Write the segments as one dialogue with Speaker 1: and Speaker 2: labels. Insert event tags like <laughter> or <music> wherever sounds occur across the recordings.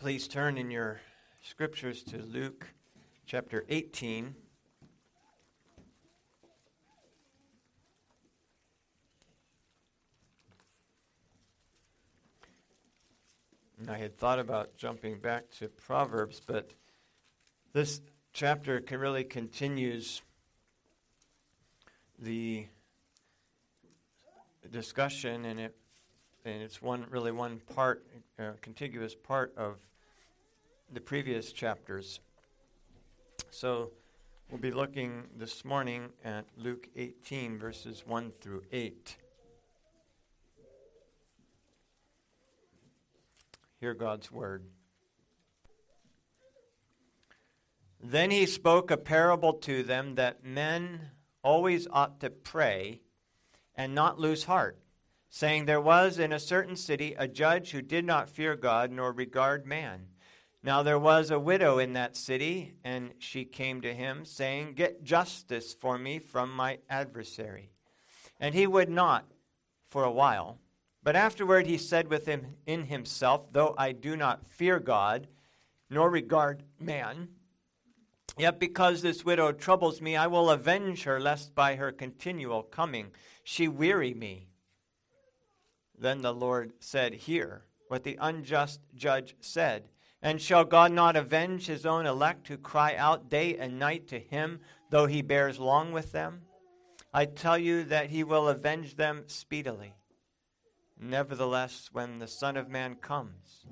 Speaker 1: Please turn in your scriptures to Luke chapter 18. And I had thought about jumping back to Proverbs, but this chapter really continues the discussion, and it and it's one really one part, uh, contiguous part of the previous chapters. So we'll be looking this morning at Luke 18, verses 1 through 8. Hear God's word. Then he spoke a parable to them that men always ought to pray and not lose heart, saying, There was in a certain city a judge who did not fear God nor regard man. Now there was a widow in that city, and she came to him, saying, Get justice for me from my adversary. And he would not for a while. But afterward he said within in himself, Though I do not fear God, nor regard man, yet because this widow troubles me, I will avenge her, lest by her continual coming she weary me. Then the Lord said, Hear what the unjust judge said. And shall God not avenge his own elect who cry out day and night to him, though he bears long with them? I tell you that he will avenge them speedily. Nevertheless, when the Son of Man comes,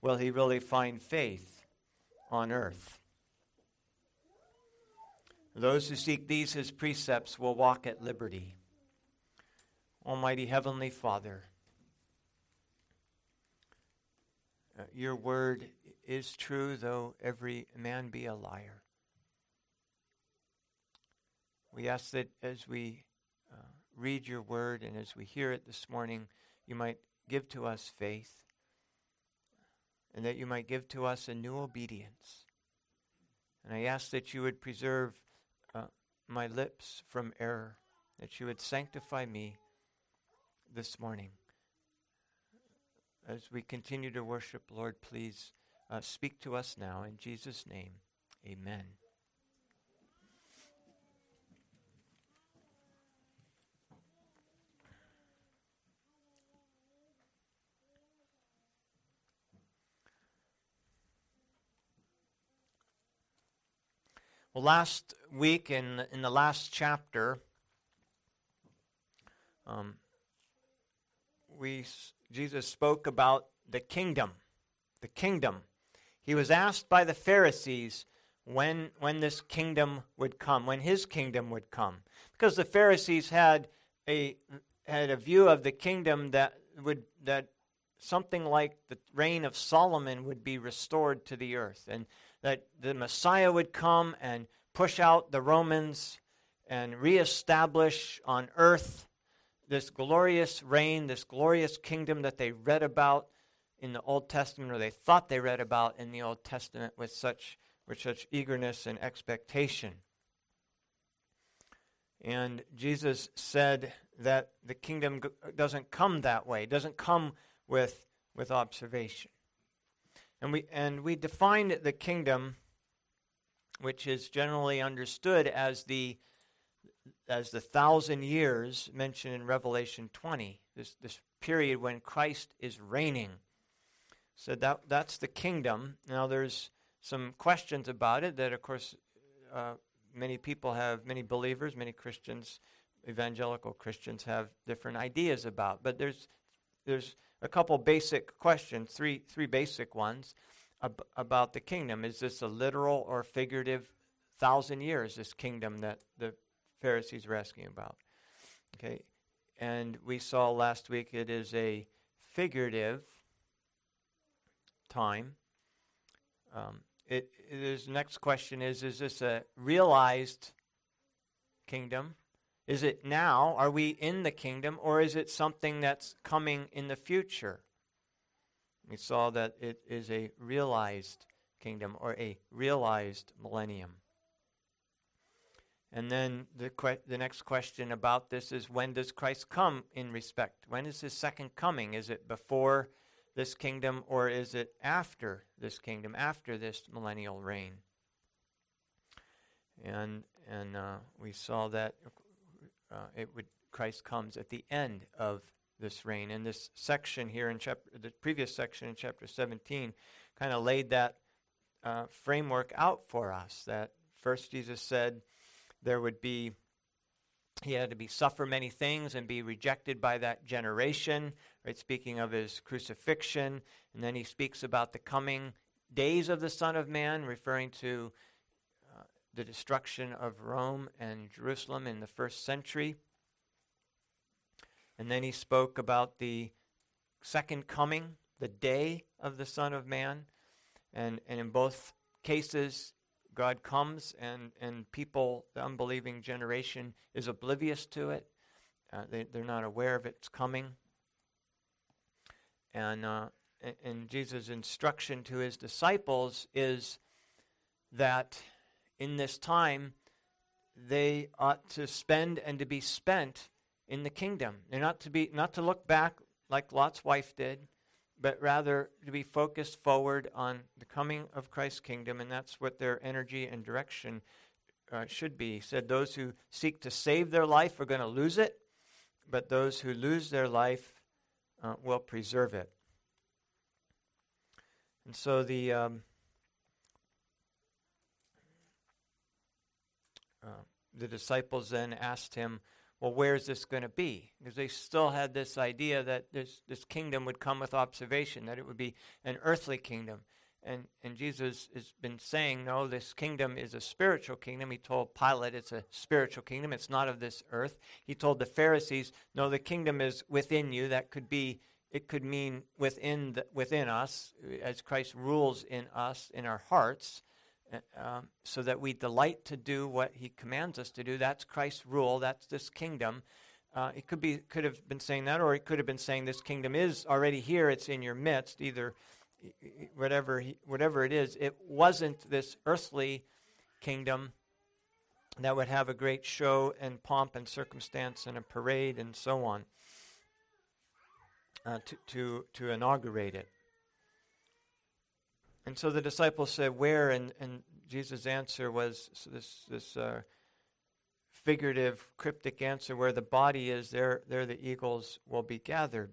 Speaker 1: will he really find faith on earth? Those who seek these his precepts will walk at liberty. Almighty Heavenly Father, your word is true, though every man be a liar. We ask that as we uh, read your word and as we hear it this morning, you might give to us faith and that you might give to us a new obedience. And I ask that you would preserve uh, my lips from error, that you would sanctify me this morning. As we continue to worship, Lord, please uh, speak to us now. In Jesus' name, amen. Well, last week in in the last chapter, um, we Jesus spoke about the kingdom, the kingdom. He was asked by the Pharisees when when this kingdom would come, when his kingdom would come, because the Pharisees had a had a view of the kingdom that would that something like the reign of Solomon would be restored to the earth and that the Messiah would come and push out the Romans and reestablish on earth this glorious reign, this glorious kingdom that they read about in the Old Testament, or they thought they read about in the Old Testament with such, with such eagerness and expectation. And Jesus said that the kingdom doesn't come that way, it doesn't come with, with observation. And we, and we defined the kingdom, which is generally understood as the, as the thousand years mentioned in Revelation 20, this, this period when Christ is reigning. So that, that's the kingdom. Now, there's some questions about it that, of course, uh, many people have, many believers, many Christians, evangelical Christians have different ideas about. But there's, there's a couple basic questions, three, three basic ones ab- about the kingdom. Is this a literal or figurative thousand years, this kingdom that the Pharisees were asking about? Okay. And we saw last week it is a figurative time. Um, it, it is next question is is this a realized kingdom is it now? Are we in the kingdom? Or is it something that's coming in the future? We saw that it is a realized kingdom or a realized millennium. And then the, que- the next question about this is when does Christ come in respect? When is his second coming? Is it before this kingdom or is it after this kingdom, after this millennial reign? And and uh, we saw that uh, it would Christ comes at the end of this reign. And this section here in chapter, the previous section in chapter 17, kind of laid that uh, framework out for us. That first Jesus said there would be he had to be suffer many things and be rejected by that generation right? Speaking of his crucifixion. And then he speaks about the coming days of the son of man referring to uh, the destruction of rome and jerusalem in the first century. And then he spoke about the second coming the day of the son of man. And, and in both cases God comes and, and people, the unbelieving generation, is oblivious to it. Uh, they, they're not aware of its coming. And, uh, and, Jesus' instruction to his disciples is that in this time they ought to spend and to be spent in the kingdom. They're not to be not to look back like Lot's wife did, but rather to be focused forward on the coming of Christ's kingdom, and that's what their energy and direction uh, should be. He said, Those who seek to save their life are going to lose it, but those who lose their life uh, will preserve it. And so the. Um, uh, the disciples then asked him, well, where's this going to be? Because they still had this idea that this, this kingdom would come with observation, that it would be an earthly kingdom. And, and Jesus has been saying, no, this kingdom is a spiritual kingdom. He told Pilate it's a spiritual kingdom, it's not of this earth. He told the Pharisees, no, the kingdom is within you. That could be, it could mean within, the, within us, as Christ rules in us, in our hearts. Um, so that we delight to do what he commands us to do. That's Christ's rule. That's this kingdom. Uh, it could be could have been saying that, or it could have been saying this kingdom is already here. It's in your midst. Either whatever he, whatever it is, it wasn't this earthly kingdom that would have a great show and pomp and circumstance and a parade and so on uh, to, to to inaugurate it. And so the disciples said, Where? And, and Jesus' answer was this, this uh, figurative, cryptic answer where the body is, there, there the eagles will be gathered.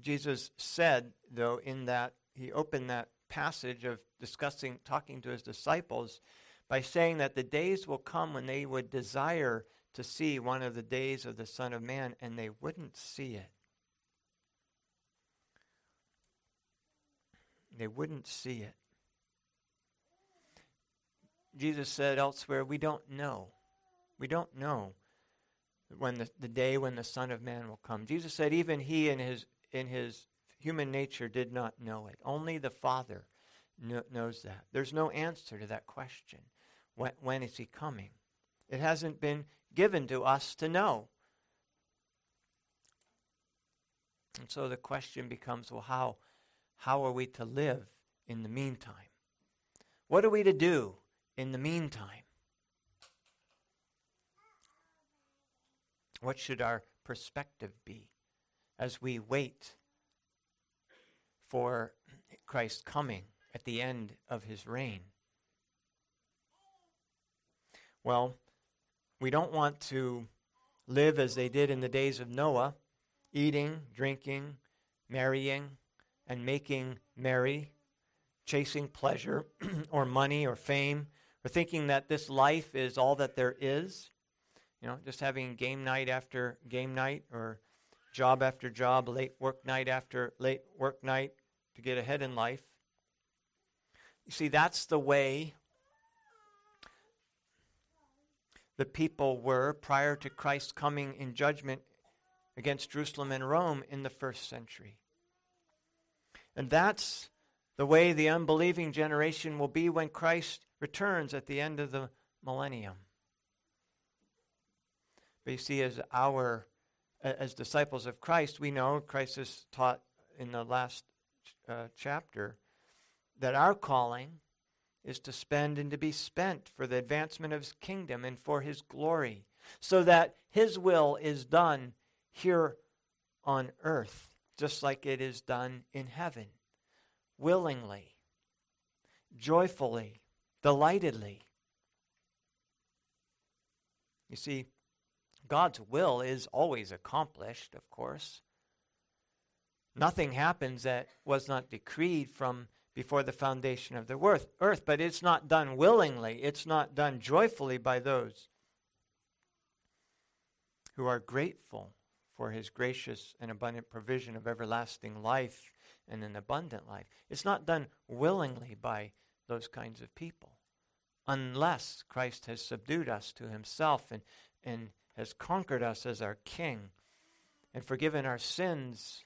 Speaker 1: Jesus said, though, in that he opened that passage of discussing, talking to his disciples, by saying that the days will come when they would desire to see one of the days of the Son of Man, and they wouldn't see it. They wouldn't see it. Jesus said elsewhere, We don't know. We don't know when the, the day when the Son of Man will come. Jesus said, even he in his, in his human nature did not know it. Only the Father kn- knows that. There's no answer to that question. When, when is he coming? It hasn't been given to us to know. And so the question becomes well, how? How are we to live in the meantime? What are we to do in the meantime? What should our perspective be as we wait for Christ's coming at the end of his reign? Well, we don't want to live as they did in the days of Noah, eating, drinking, marrying, and making merry, chasing pleasure <clears throat> or money or fame, or thinking that this life is all that there is. You know, just having game night after game night or job after job, late work night after late work night to get ahead in life. You see, that's the way the people were prior to Christ's coming in judgment against Jerusalem and Rome in the first century. And that's the way the unbelieving generation will be when Christ returns at the end of the millennium. But you see, as our as disciples of Christ, we know Christ has taught in the last uh, chapter that our calling is to spend and to be spent for the advancement of his kingdom and for his glory. so that his will is done here on earth, just like it is done in heaven, willingly, joyfully, delightedly. You see, God's will is always accomplished, of course. Nothing happens that was not decreed from before the foundation of the earth, but it's not done willingly. It's not done joyfully by those who are grateful for his gracious and abundant provision of everlasting life and an abundant life. It's not done willingly by those kinds of people unless Christ has subdued us to himself and, and has conquered us as our king and forgiven our sins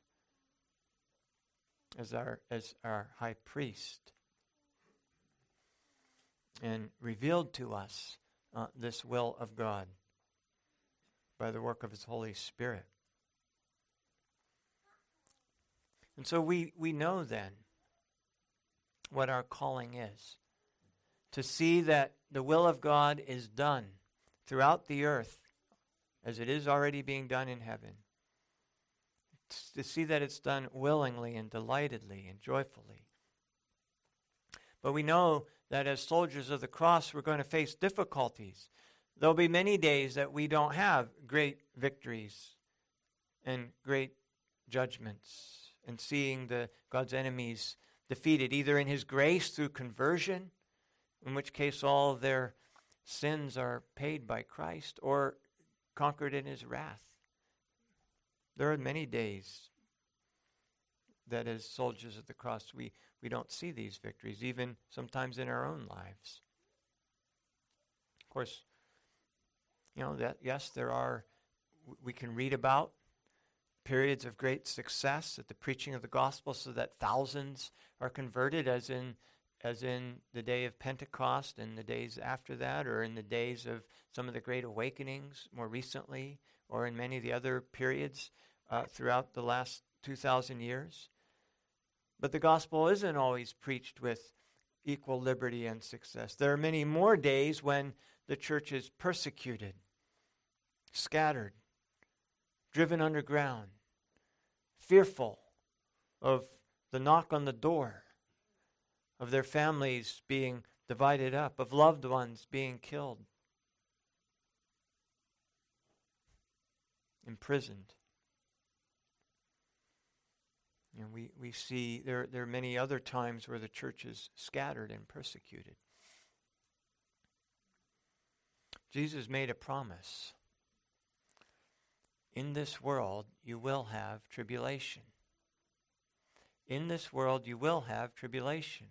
Speaker 1: as our, as our high priest and revealed to us uh, this will of God by the work of His Holy Spirit. And so we, we know then what our calling is to see that the will of God is done throughout the earth as it is already being done in heaven. To see that it's done willingly and delightedly and joyfully. But we know that as soldiers of the cross, we're going to face difficulties. There'll be many days that we don't have great victories and great judgments and seeing the God's enemies defeated, either in His grace through conversion, in which case all their sins are paid by Christ, or conquered in His wrath. There are many days that, as soldiers of the cross, we, we don't see these victories, even sometimes in our own lives. Of course, you know that yes, there are. We can read about periods of great success at the preaching of the gospel so that thousands are converted as in as in the day of Pentecost and the days after that or in the days of some of the great awakenings more recently or in many of the other periods uh, throughout the last 2000 years. But the gospel isn't always preached with equal liberty and success. There are many more days when the church is persecuted scattered driven underground fearful of the knock on the door, of their families being divided up, of loved ones being killed, imprisoned. And we, we see there, there are many other times where the church is scattered and persecuted. Jesus made a promise in this world you will have tribulation. In this world you will have tribulation.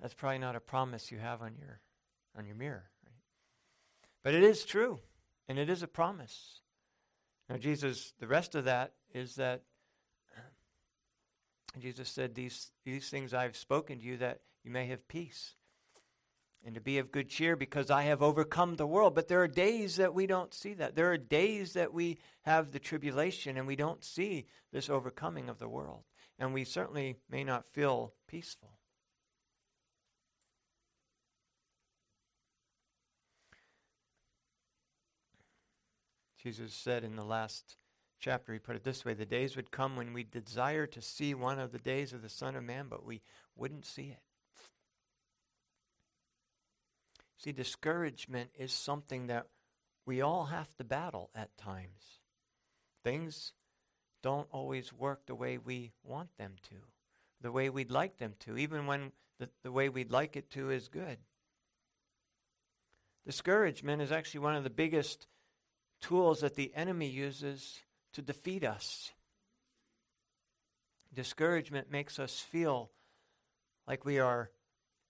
Speaker 1: That's probably not a promise you have on your on your mirror, right? But it is true, and it is a promise. Now Jesus, the rest of that is that <clears throat> Jesus said, These these things I've spoken to you that you may have peace and to be of good cheer because I have overcome the world. But there are days that we don't see that. There are days that we have the tribulation and we don't see this overcoming of the world. And we certainly may not feel peaceful. Jesus said in the last chapter, he put it this way the days would come when we desire to see one of the days of the Son of Man, but we wouldn't see it. See, discouragement is something that we all have to battle at times. Things don't always work the way we want them to, the way we'd like them to, even when the, the way we'd like it to is good. Discouragement is actually one of the biggest tools that the enemy uses to defeat us. Discouragement makes us feel like we are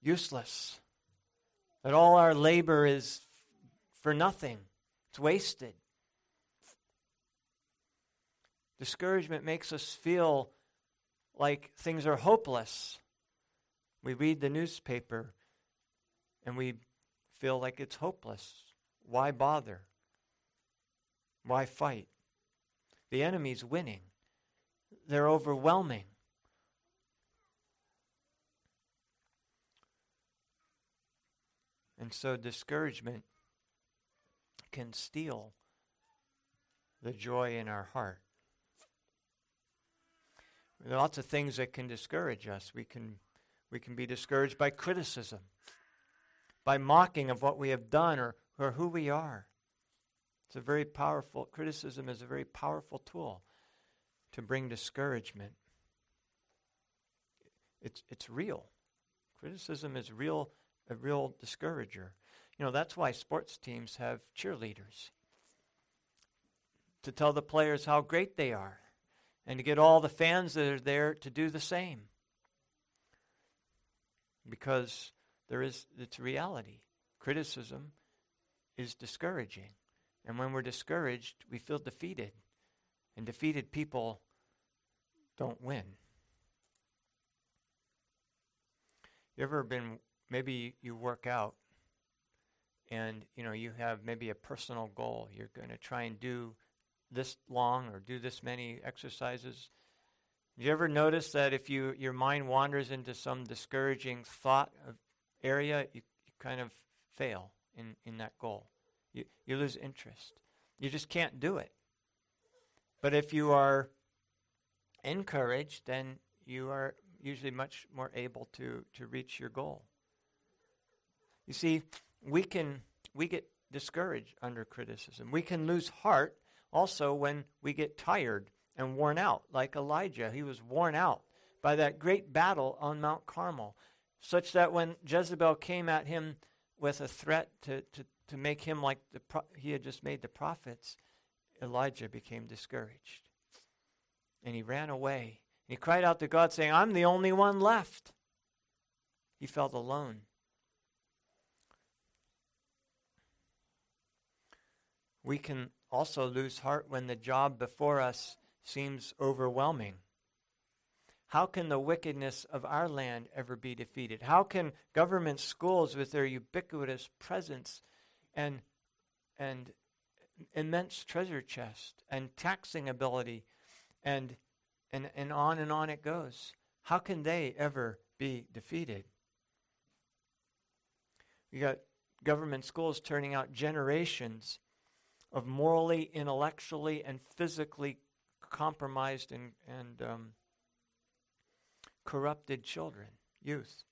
Speaker 1: useless, that all our labor is for nothing, it's wasted. Discouragement makes us feel like things are hopeless. We read the newspaper and we feel like it's hopeless. Why bother? Why fight? The enemy's winning. They're overwhelming. And so discouragement can steal the joy in our heart. There are lots of things that can discourage us. We can, we can be discouraged by criticism, by mocking of what we have done or, or who we are. It's a very powerful, criticism is a very powerful tool to bring discouragement. It's, it's real. Criticism is real, a real discourager. You know, that's why sports teams have cheerleaders to tell the players how great they are and to get all the fans that are there to do the same. Because there is it's reality. Criticism is discouraging. And when we're discouraged, we feel defeated. And defeated people don't win. You ever been maybe you work out and you know you have maybe a personal goal. You're going to try and do this long or do this many exercises. Do you ever notice that if you your mind wanders into some discouraging thought area, you, you kind of fail in, in that goal? You, you lose interest. You just can't do it. But if you are encouraged, then you are usually much more able to, to reach your goal. You see, we can we get discouraged under criticism. We can lose heart also when we get tired and worn out, like Elijah. He was worn out by that great battle on Mount Carmel, such that when Jezebel came at him with a threat to, to, to make him like the pro- he had just made the prophets, Elijah became discouraged. And he ran away. And he cried out to God, saying, I'm the only one left. He felt alone. We can also lose heart when the job before us seems overwhelming. How can the wickedness of our land ever be defeated? How can government schools, with their ubiquitous presence and, and immense treasure chest and taxing ability, and, and, and on and on it goes, how can they ever be defeated? We got government schools turning out generations of morally, intellectually, and physically compromised and, and um, corrupted children, youth.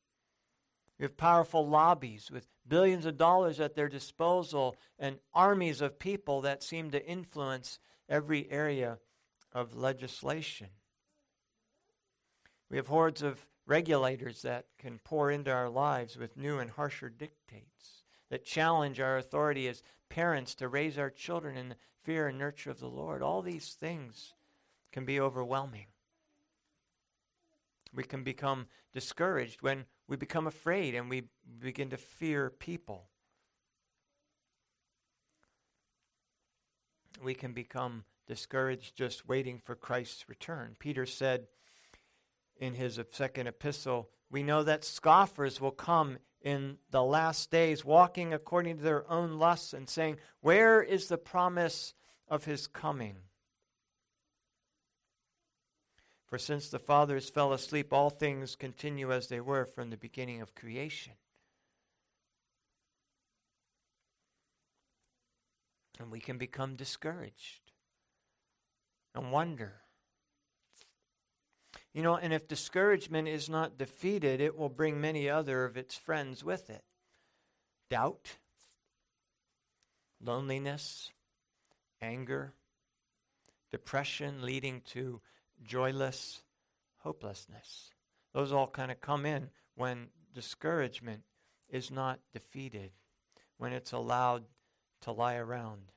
Speaker 1: We have powerful lobbies with billions of dollars at their disposal and armies of people that seem to influence every area of legislation. We have hordes of regulators that can pour into our lives with new and harsher dictates that challenge our authority as parents to raise our children in the fear and nurture of the Lord. All these things can be overwhelming. We can become discouraged when we become afraid and we begin to fear people. We can become discouraged just waiting for Christ's return. Peter said in his second epistle, We know that scoffers will come in the last days, walking according to their own lusts and saying, Where is the promise of his coming? For since the fathers fell asleep, all things continue as they were from the beginning of creation. And we can become discouraged and wonder you know, and if discouragement is not defeated, it will bring many other of its friends with it doubt, loneliness, anger, depression leading to joyless hopelessness. Those all kind of come in when discouragement is not defeated, when it's allowed to lie around.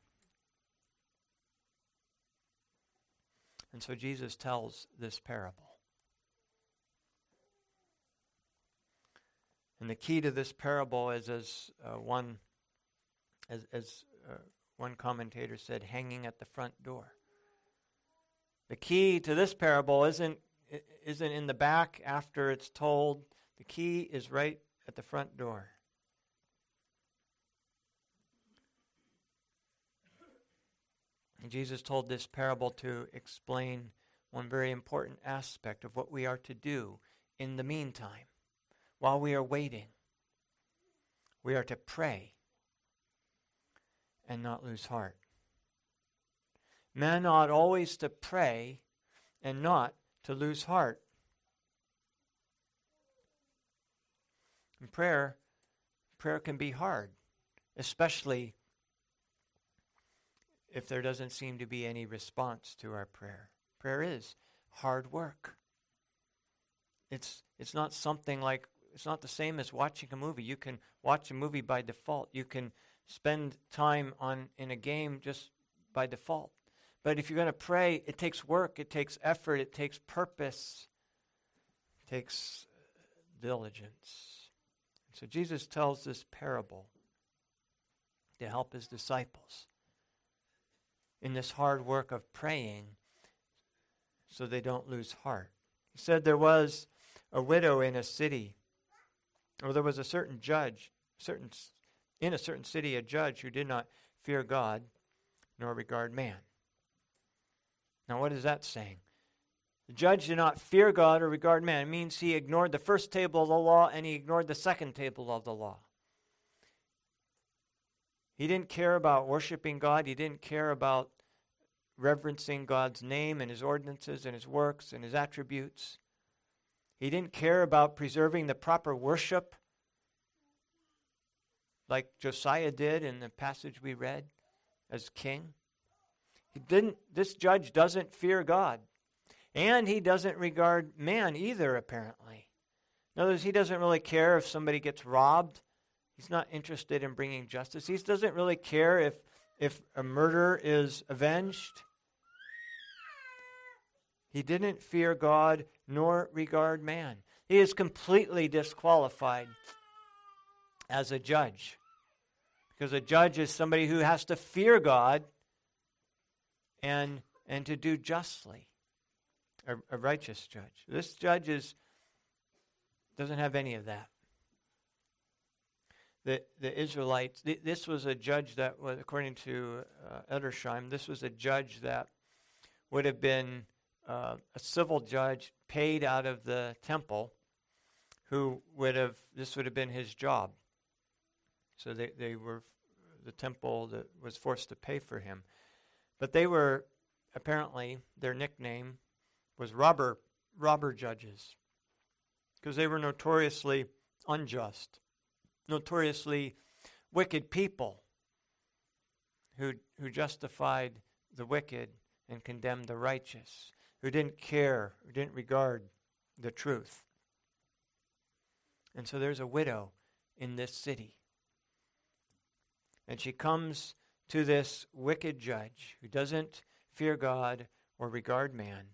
Speaker 1: And so Jesus tells this parable. And the key to this parable is, as uh, one, as, as uh, one commentator said, hanging at the front door. The key to this parable isn't isn't in the back after it's told. The key is right at the front door. And Jesus told this parable to explain one very important aspect of what we are to do in the meantime while we are waiting. We are to pray and not lose heart. Men ought always to pray and not to lose heart. And prayer, prayer can be hard, especially if there doesn't seem to be any response to our prayer. Prayer is hard work. It's it's not something like it's not the same as watching a movie. You can watch a movie by default. You can spend time on in a game just by default. But if you're going to pray, it takes work, it takes effort, it takes purpose, it takes uh, diligence. So Jesus tells this parable to help his disciples in this hard work of praying so they don't lose heart. He said there was a widow in a city, or there was a certain judge, certain in a certain city, a judge who did not fear God nor regard man. Now, what is that saying? The judge did not fear God or regard man. It means he ignored the first table of the law and he ignored the second table of the law. He didn't care about worshiping God. He didn't care about reverencing God's name and his ordinances and his works and his attributes. He didn't care about preserving the proper worship like Josiah did in the passage we read as king. He didn't this judge doesn't fear God. And he doesn't regard man either, apparently. In other words, he doesn't really care if somebody gets robbed. He's not interested in bringing justice. He doesn't really care if, if a murder is avenged. He didn't fear God nor regard man. He is completely disqualified as a judge. Because a judge is somebody who has to fear God and, and to do justly. A, a righteous judge. This judge is, doesn't have any of that. The, the Israelites, th- this was a judge that was, according to uh, Edersheim, this was a judge that would have been uh, a civil judge paid out of the temple who would have, this would have been his job. So they, they were, the temple that was forced to pay for him. But they were, apparently, their nickname was robber, robber judges because they were notoriously unjust, notoriously wicked people who, who justified the wicked and condemned the righteous who didn't care, who didn't regard the truth. And so there's a widow in this city. And she comes to this wicked judge who doesn't fear God or regard man.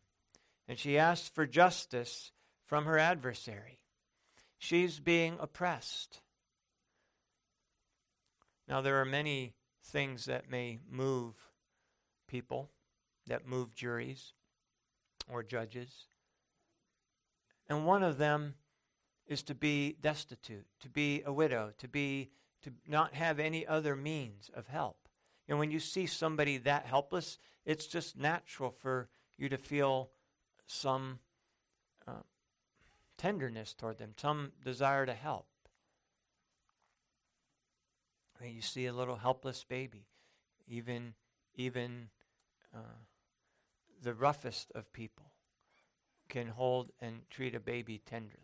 Speaker 1: And she asks for justice from her adversary. She's being oppressed. Now, there are many things that may move people, that move juries or judges. And one of them is to be destitute, to be a widow, to be to not have any other means of help. And when you see somebody that helpless, it's just natural for you to feel some uh, tenderness toward them, some desire to help. When you see a little helpless baby, even even uh, the roughest of people can hold and treat a baby tenderly.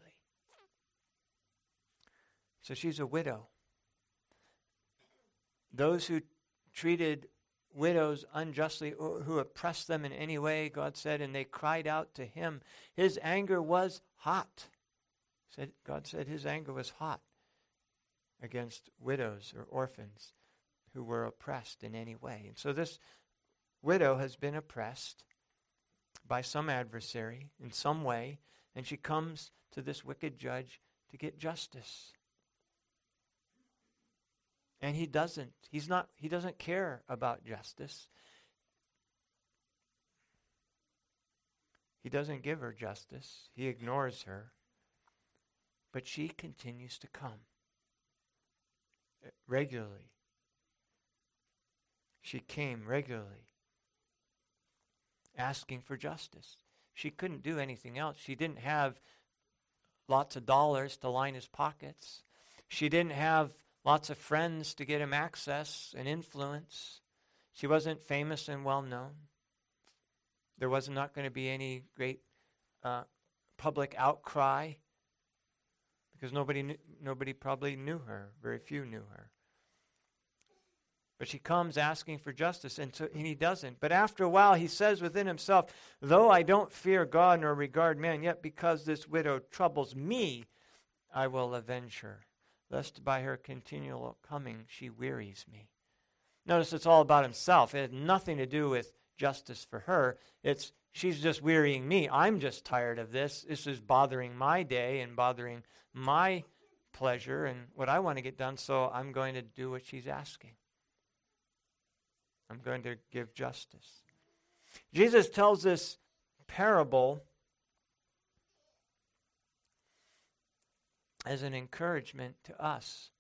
Speaker 1: So she's a widow. Those who treated widows unjustly, or who oppressed them in any way, God said, and they cried out to him, his anger was hot. Said, God said his anger was hot against widows or orphans who were oppressed in any way. And so this widow has been oppressed by some adversary in some way, and she comes to this wicked judge to get justice. And he doesn't. He's not he doesn't care about justice. He doesn't give her justice. He ignores her. But she continues to come uh, regularly. She came regularly asking for justice. She couldn't do anything else. She didn't have lots of dollars to line his pockets. She didn't have lots of friends to get him access and influence. She wasn't famous and well known. There was not going to be any great uh, public outcry because nobody, knew, nobody probably knew her. Very few knew her. But she comes asking for justice, and, so, and he doesn't. But after a while, he says within himself, Though I don't fear God nor regard man, yet because this widow troubles me, I will avenge her, lest by her continual coming she wearies me. Notice it's all about himself. It had nothing to do with justice for her. It's she's just wearying me. I'm just tired of this. This is bothering my day and bothering my pleasure and what I want to get done, so I'm going to do what she's asking. I'm going to give justice. Jesus tells this parable as an encouragement to us.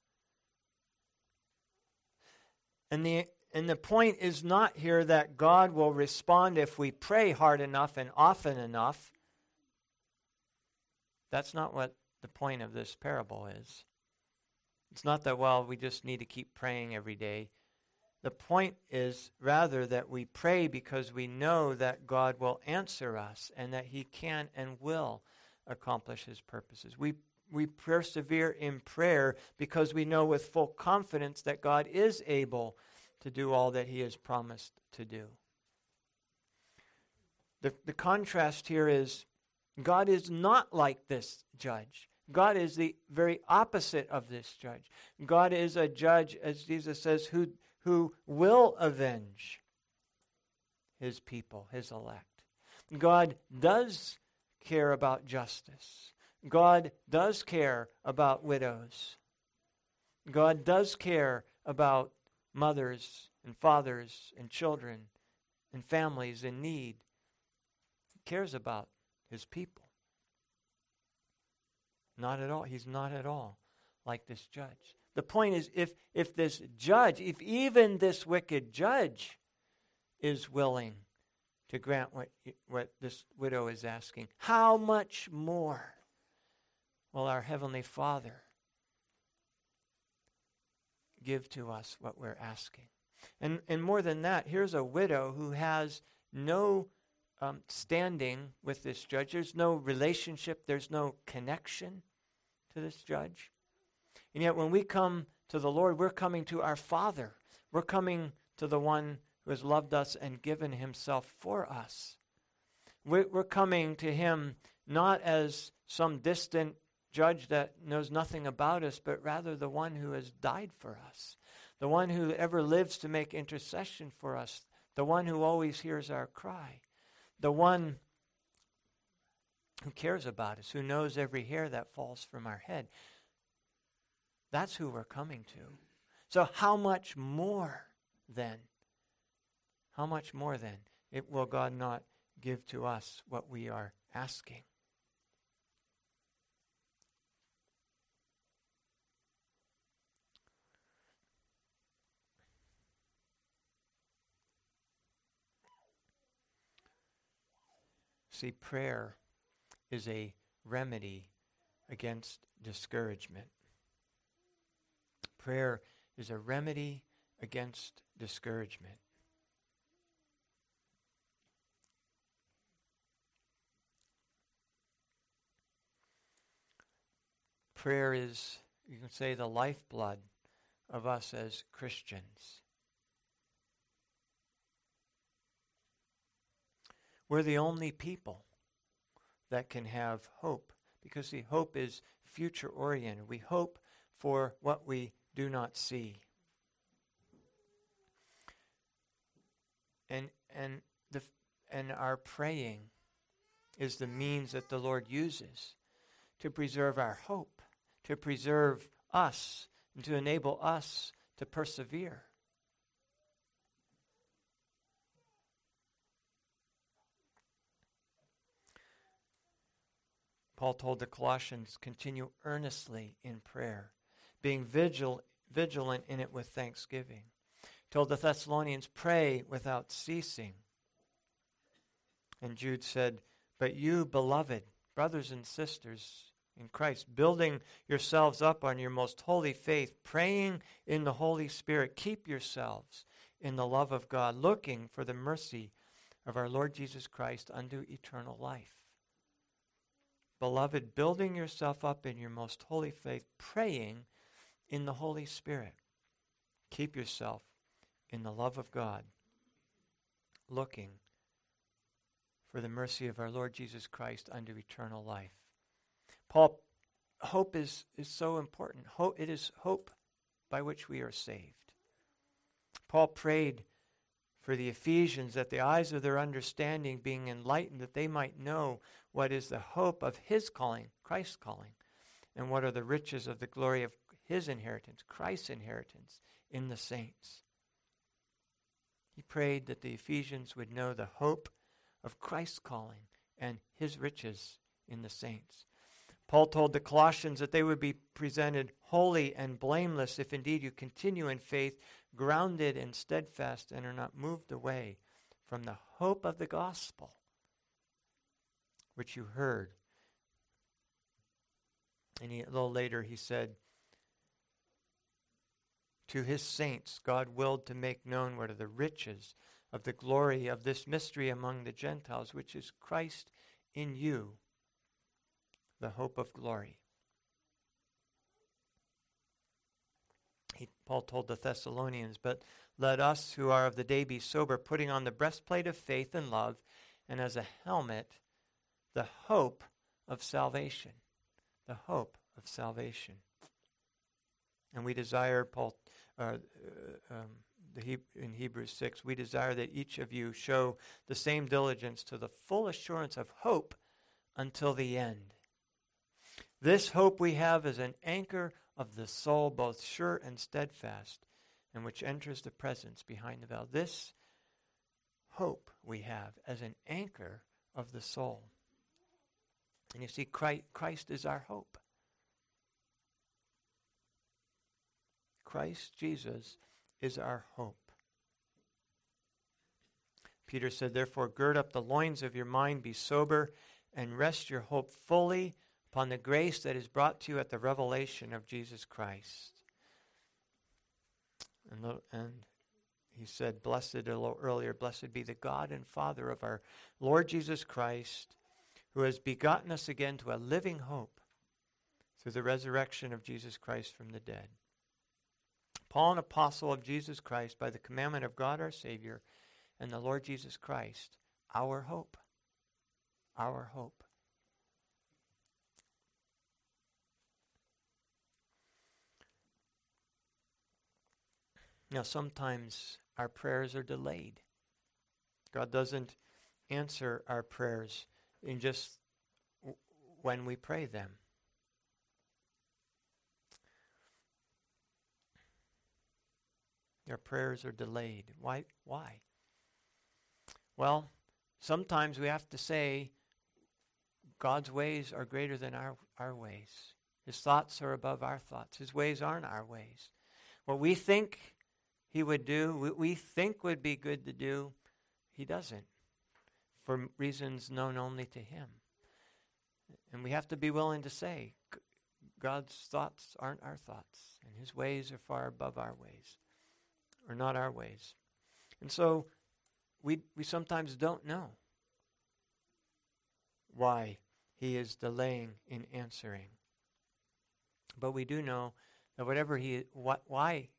Speaker 1: And the, and the point is not here that God will respond if we pray hard enough and often enough. That's not what the point of this parable is. It's not that, well, we just need to keep praying every day. The point is rather that we pray because we know that God will answer us and that He can and will accomplish His purposes. We, we persevere in prayer because we know with full confidence that God is able to do all that He has promised to do. The, the contrast here is God is not like this judge. God is the very opposite of this judge. God is a judge, as Jesus says, who who will avenge his people, his elect. God does care about justice. God does care about widows. God does care about mothers and fathers and children and families in need. He cares about his people. Not at all. He's not at all like this judge. The point is, if, if this judge, if even this wicked judge is willing to grant what, what this widow is asking, how much more will our Heavenly Father give to us what we're asking? And, and more than that, here's a widow who has no um, standing with this judge. There's no relationship, there's no connection to this judge. And yet, when we come to the Lord, we're coming to our Father. We're coming to the one who has loved us and given himself for us. We're, coming to him not as some distant judge that knows nothing about us, but rather the one who has died for us, the one who ever lives to make intercession for us, the one who always hears our cry, the one who cares about us, who knows every hair that falls from our head. That's who we're coming to. So, how much more then? How much more then it, will God not give to us what we are asking? See, prayer is a remedy against discouragement. Prayer is a remedy against discouragement. Prayer is, you can say, the lifeblood of us as Christians. We're the only people that can have hope because the hope is future oriented. We hope for what we do not see. And, and, the, and our praying is the means that the Lord uses to preserve our hope, to preserve us, and to enable us to persevere. Paul told the Colossians, continue earnestly in prayer being vigil, vigilant in it with thanksgiving. Told the Thessalonians, pray without ceasing. And Jude said, But you, beloved, brothers and sisters in Christ, building yourselves up on your most holy faith, praying in the Holy Spirit. Keep yourselves in the love of God, looking for the mercy of our Lord Jesus Christ unto eternal life. Beloved, building yourself up in your most holy faith, praying in the Holy Spirit. Keep yourself in the love of God, looking for the mercy of our Lord Jesus Christ unto eternal life. Paul, hope is, is so important. Hope, it is hope by which we are saved. Paul prayed for the Ephesians that the eyes of their understanding being enlightened, that they might know what is the hope of his calling, Christ's calling, and what are the riches of the glory of his inheritance, Christ's inheritance in the saints. He prayed that the Ephesians would know the hope of Christ's calling and his riches in the saints. Paul told the Colossians that they would be presented holy and blameless if indeed you continue in faith, grounded and steadfast, and are not moved away from the hope of the gospel which you heard. And he, a little later he said, To his saints, God willed to make known what are the riches of the glory of this mystery among the Gentiles, which is Christ in you, the hope of glory. He, Paul told the Thessalonians, But let us who are of the day be sober, putting on the breastplate of faith and love, and as a helmet, the hope of salvation. The hope of salvation. And we desire, Paul, uh, uh, um, he, in Hebrews 6, we desire that each of you show the same diligence to the full assurance of hope until the end. This hope we have is an anchor of the soul, both sure and steadfast, and which enters the presence behind the veil. This hope we have as an anchor of the soul. And you see, Christ is our hope. Christ Jesus is our hope. Peter said, Therefore, gird up the loins of your mind, be sober, and rest your hope fully upon the grace that is brought to you at the revelation of Jesus Christ. And, and he said, Blessed a little earlier, blessed be the God and Father of our Lord Jesus Christ, who has begotten us again to a living hope through the resurrection of Jesus Christ from the dead Paul, an apostle of Jesus Christ, by the commandment of God our Savior and the Lord Jesus Christ, our hope. Our hope. Now, sometimes our prayers are delayed. God doesn't answer our prayers in just w- when we pray them. Their prayers are delayed. Why? Why? Well, sometimes we have to say God's ways are greater than our, our ways. His thoughts are above our thoughts. His ways aren't our ways. What we think he would do, what we think would be good to do, he doesn't for reasons known only to him. And we have to be willing to say, God's thoughts aren't our thoughts, and his ways are far above our ways are not our ways. And so we, we sometimes don't know why he is delaying in answering. But we do know that whatever he what why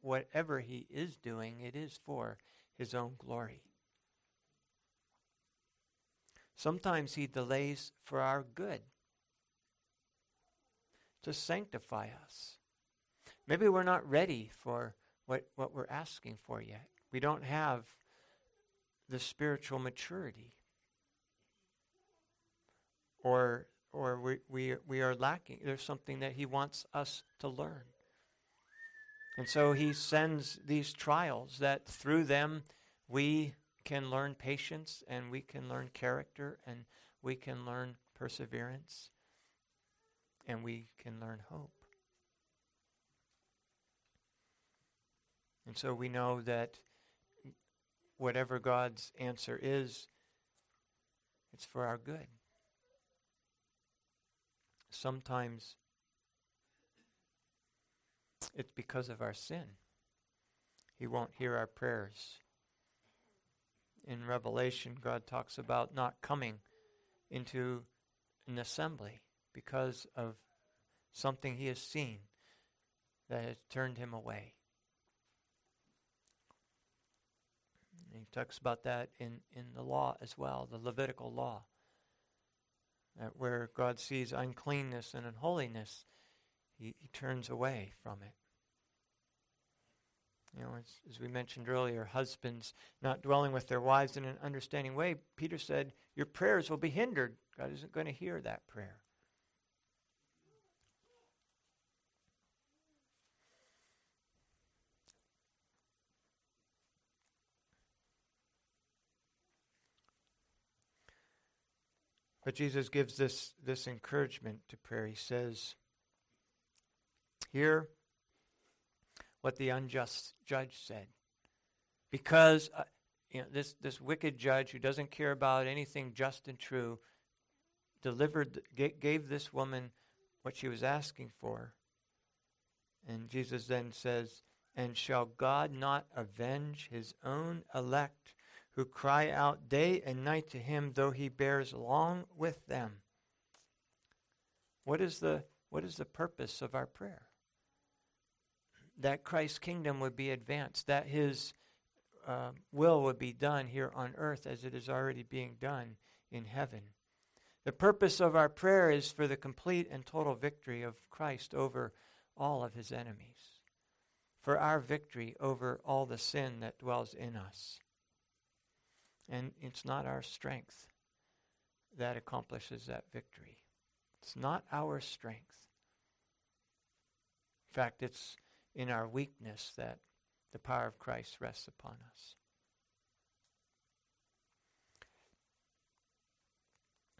Speaker 1: whatever he is doing, it is for his own glory. Sometimes he delays for our good, to sanctify us. Maybe we're not ready for what, what we're asking for yet. We don't have the spiritual maturity. Or, or we, we, we are lacking. There's something that He wants us to learn. And so He sends these trials that through them we can learn patience and we can learn character and we can learn perseverance and we can learn hope. And so we know that whatever God's answer is, it's for our good. sometimes it's because of our sin. He won't hear our prayers. In Revelation, God talks about not coming into an assembly because of something he has seen that has turned him away. And he talks about that in, in the law as well, the Levitical law, that where God sees uncleanness and unholiness, he, he turns away from it. You know, as, as we mentioned earlier, husbands not dwelling with their wives in an understanding way, Peter said, Your prayers will be hindered. God isn't going to hear that prayer. But Jesus gives this, this encouragement to prayer. He says, Hear what the unjust judge said. Because uh, you know, this, this wicked judge who doesn't care about anything just and true delivered, gave this woman what she was asking for. And Jesus then says, And shall God not avenge his own elect who cry out day and night to him, though he bears along with them. What is the, what is the purpose of our prayer? That Christ's kingdom would be advanced, that his uh, will would be done here on earth as it is already being done in heaven. The purpose of our prayer is for the complete and total victory of Christ over all of his enemies, for our victory over all the sin that dwells in us. And it's not our strength that accomplishes that victory. It's not our strength. In fact, it's in our weakness that the power of Christ rests upon us.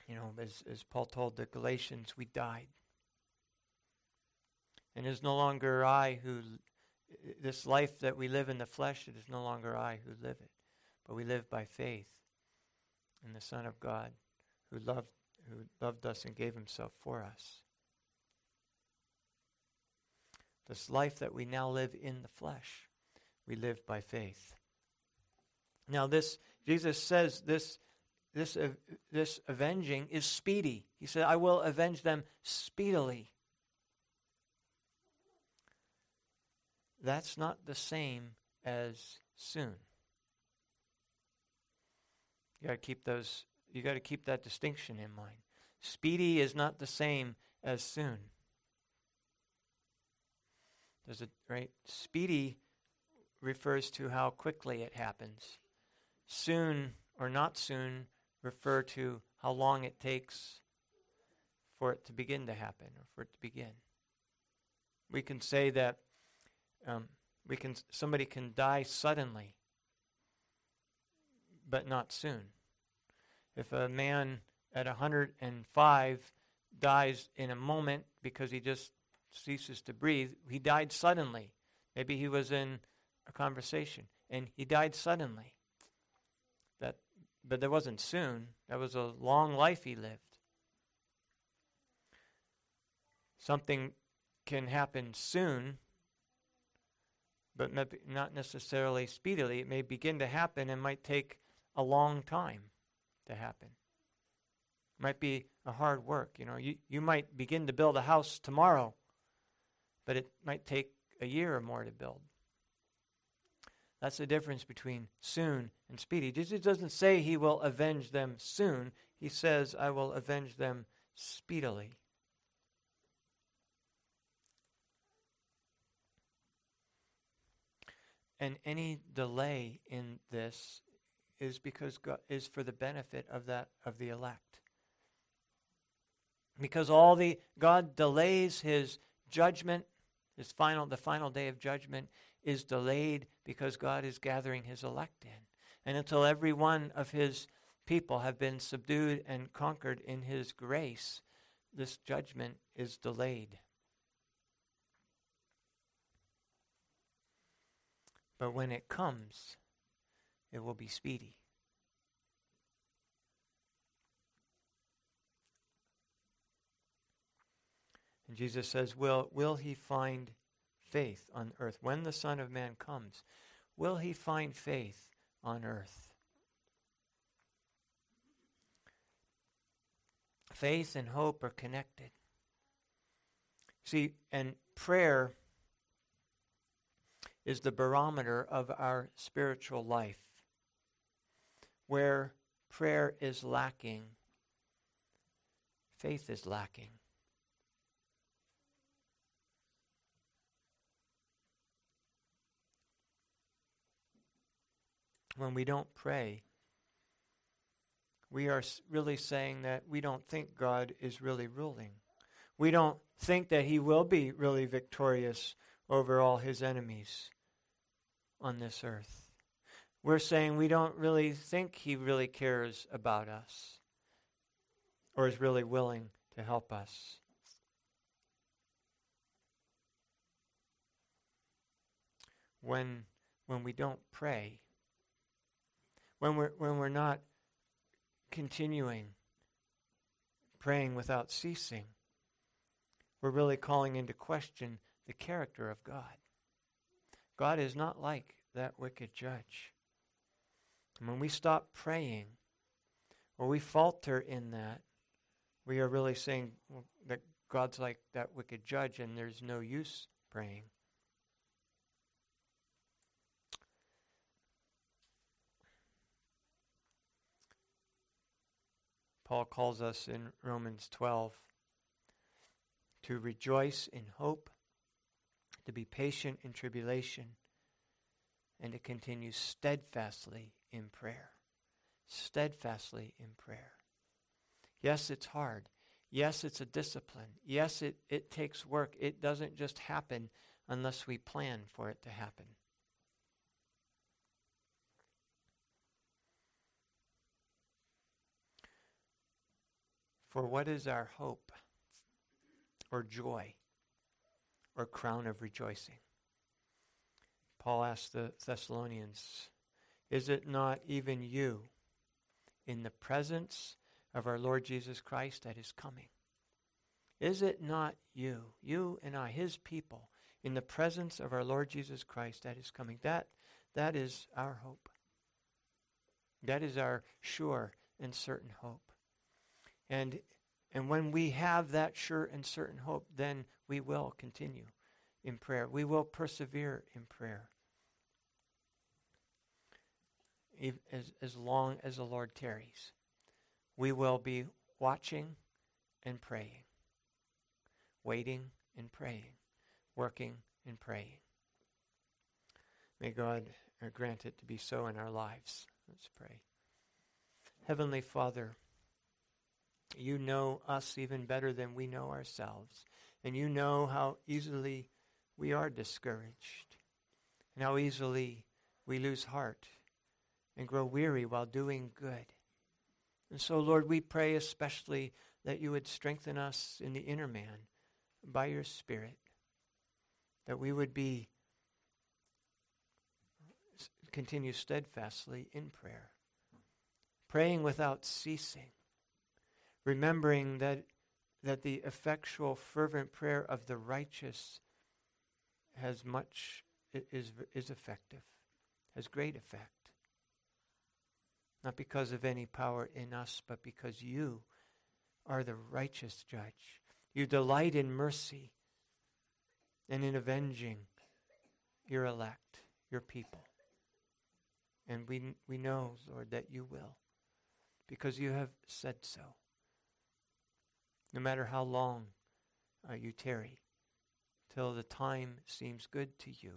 Speaker 1: You know, as, as Paul told the Galatians, we died. And it is no longer I who, this life that we live in the flesh, it is no longer I who live it but we live by faith in the Son of God who loved, who loved us and gave himself for us. This life that we now live in the flesh, we live by faith. Now, this, Jesus says this, this, uh, this avenging is speedy. He said, I will avenge them speedily. That's not the same as soon. You got to keep those. You got to keep that distinction in mind. Speedy is not the same as soon. Does it right? Speedy refers to how quickly it happens. Soon or not soon refer to how long it takes for it to begin to happen or for it to begin. We can say that um, we can somebody can die suddenly, but not soon. If a man at 105 dies in a moment because he just ceases to breathe, he died suddenly. Maybe he was in a conversation and he died suddenly. That, but that wasn't soon. That was a long life he lived. Something can happen soon, but not necessarily speedily. It may begin to happen and might take a long time to happen. It might be a hard work. You know, you, you might begin to build a house tomorrow, but it might take a year or more to build. That's the difference between soon and speedy. Jesus doesn't say he will avenge them soon. He says, I will avenge them speedily. And any delay in this is because God is for the benefit of that of the elect. Because all the God delays his judgment, his final the final day of judgment is delayed because God is gathering his elect in. And until every one of his people have been subdued and conquered in his grace, this judgment is delayed. But when it comes, it will be speedy. And Jesus says, will, will he find faith on earth? When the Son of Man comes, will he find faith on earth? Faith and hope are connected. See, and prayer is the barometer of our spiritual life. Where prayer is lacking, faith is lacking. When we don't pray, we are really saying that we don't think God is really ruling. We don't think that He will be really victorious over all His enemies on this earth. We're saying we don't really think He really cares about us or is really willing to help us. When, when we don't pray, when we're, when we're not continuing praying without ceasing, we're really calling into question the character of God. God is not like that wicked judge. And when we stop praying, or we falter in that, we are really saying that God's like that wicked judge and there's no use praying. Paul calls us in Romans 12 to rejoice in hope, to be patient in tribulation, and to continue steadfastly in prayer. Steadfastly in prayer. Yes, it's hard. Yes, it's a discipline. Yes, it, it takes work. It doesn't just happen unless we plan for it to happen. For what is our hope or joy or crown of rejoicing? Paul asked the Thessalonians, Is it not even you in the presence of our Lord Jesus Christ at his coming? Is it not you, you and I, his people, in the presence of our Lord Jesus Christ at his coming? That, that is our hope. That is our sure and certain hope. And, and when we have that sure and certain hope, then we will continue in prayer. We will persevere in prayer. As, as long as the Lord tarries, we will be watching and praying, waiting and praying, working and praying. May God uh, grant it to be so in our lives. Let's pray. Heavenly Father, you know us even better than we know ourselves. And you know how easily we are discouraged and how easily we lose heart and grow weary while doing good. And so, Lord, we pray especially that you would strengthen us in the inner man by your Spirit, that we would be continue steadfastly in prayer, praying without ceasing, remembering that, that the effectual, fervent prayer of the righteous has much, is, is effective, has great effect. Not because of any power in us, but because you are the righteous judge. You delight in mercy and in avenging your elect, your people. And we, we know, Lord, that you will, because you have said so no matter how long uh, you tarry, till the time seems good to you.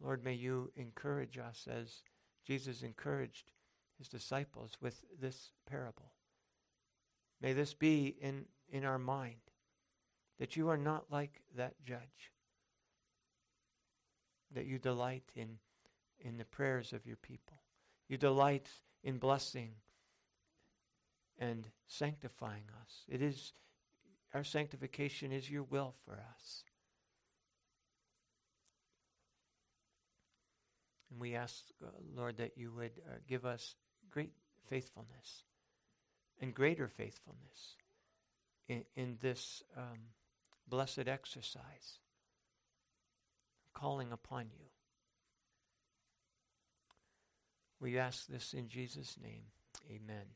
Speaker 1: Lord, may you encourage us as Jesus encouraged his disciples with this parable. May this be in, in our mind that you are not like that judge, that you delight in, in the prayers of your people. You delight in blessing and sanctifying us. It is our sanctification is your will for us. And we ask, uh, Lord, that you would uh, give us great faithfulness and greater faithfulness in, in this um, blessed exercise, calling upon you. We ask this in Jesus' name. Amen.